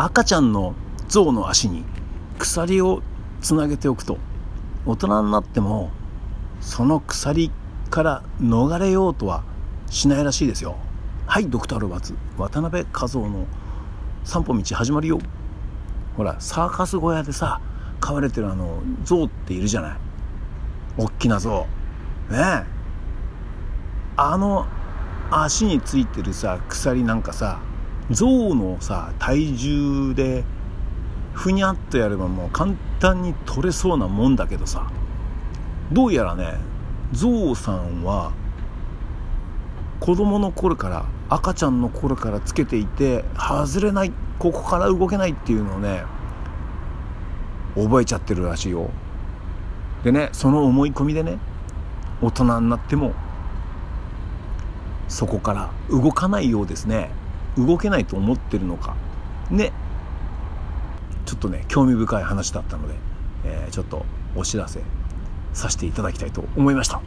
赤ちゃんの象の足に鎖をつなげておくと大人になってもその鎖から逃れようとはしないらしいですよ。はいドクター・ロバーツ。渡辺和夫の散歩道始まるよ。ほらサーカス小屋でさ飼われてるあの象っているじゃない。大きな象。ねえ。あの足についてるさ鎖なんかさ象のさ体重でふにゃっとやればもう簡単に取れそうなもんだけどさ。どうやらねゾウさんは子供の頃から赤ちゃんの頃からつけていて外れないここから動けないっていうのをね覚えちゃってるらしいよ。でねその思い込みでね大人になってもそこから動かないようですね。動けないと思ってるのか。ね。ちょっとね興味深い話だったので、えー、ちょっとお知らせさせていただきたいと思いました。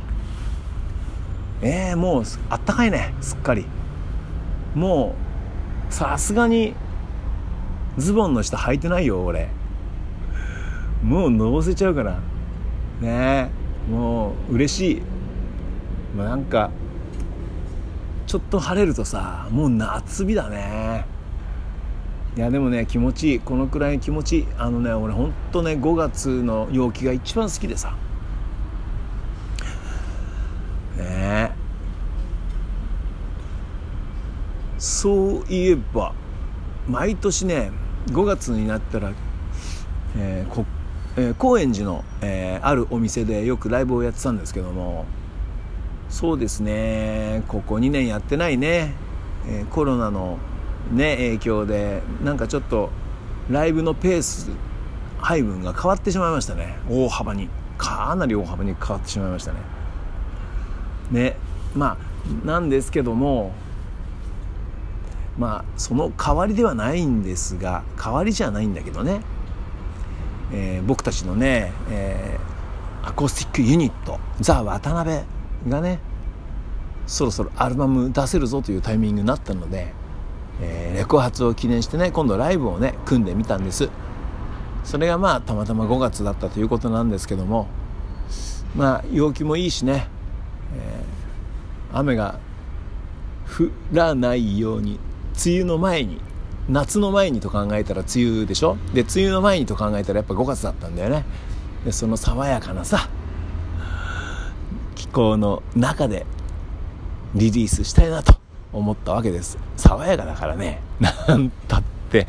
えー、もうあったかいね。すっかり。もうさすがにズボンの下履いてないよ俺。もうのぼせちゃうから。ね。えもう嬉しい。まあ、なんかちょっと晴れるとさもう夏日だね。いやでもね気持ちいい。このくらい気持ちいい。あのね俺ほんとね5月の陽気が一番好きでさ。ねそういえば毎年ね5月になったら、えーこえー、高円寺の、えー、あるお店でよくライブをやってたんですけどもそうですね。ここ2年やってないね、えー、コロナのね影響でなんかちょっとライブのペース配分が変わってしまいましたね。大幅に。かなり大幅に変わってしまいましたね。ね。まあなんですけどもまあその代わりではないんですが代わりじゃないんだけどね、えー、僕たちのね、えー、アコースティックユニットザ・渡辺。がねそろそろアルバム出せるぞというタイミングになったので、えー、レコ発を記念してね今度ライブをね組んでみたんです。それがまあたまたま5月だったということなんですけどもまあ陽気もいいしね、えー、雨が降らないように梅雨の前に夏の前にと考えたら梅雨でしょ？で梅雨の前にと考えたらやっぱ5月だったんだよね。でその爽やかなさ気候の中でリリースしたいなと思ったわけです。爽やかだからね。なんたって。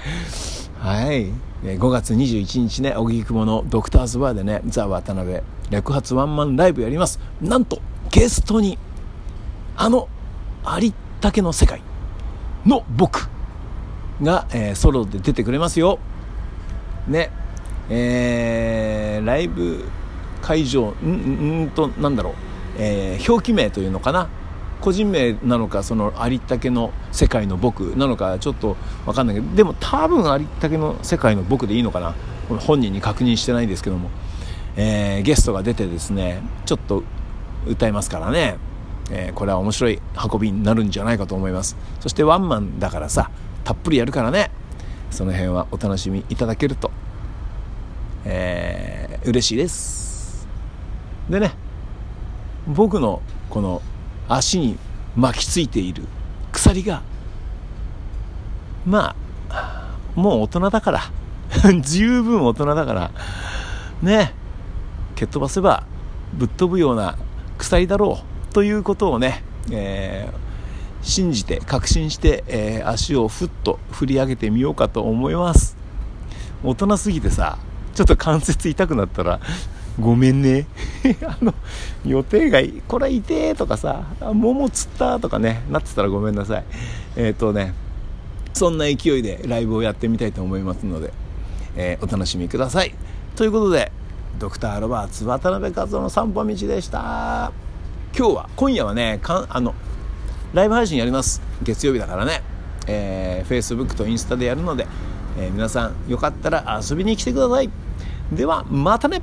はい。5月21日ね荻窪のドクターズバーでねザ・渡辺略発ワンマンライブやります。なんとゲストにあのありったけの世界の僕が、えー、ソロで出てくれますよ。ねえー、ライブ会場んんとなんだろう、えー、表記名というのかな？個人名なのかそのありったけの世界の僕なのかちょっと分かんないけどでも多分ありったけの世界の僕でいいのかな？本人に確認してないですけども、えー、ゲストが出てですねちょっと歌いますからね、えー、これは面白い運びになるんじゃないかと思います。そしてワンマンだからさたっぷりやるからね。その辺はお楽しみいただけると、えー、嬉しいです。でね僕のこの足に巻きついている鎖がまあもう大人だから 十分大人だからね蹴っ飛ばせばぶっ飛ぶような鎖だろうということをね、えー、信じて確信して、えー、足をふっと振り上げてみようかと思います大人すぎてさちょっと関節痛くなったらごめんね。あの、予定外、これ痛えとかさ、桃釣ったとかね、なってたらごめんなさい。えっ、ー、とね、そんな勢いでライブをやってみたいと思いますので、えー、お楽しみください。ということで、ドクター・ロバーツ渡辺和夫の散歩道でした。今日は、今夜はね、かあの、ライブ配信やります。月曜日だからね。えー、Facebook とインスタでやるので、えー、皆さんよかったら遊びに来てください。では、またね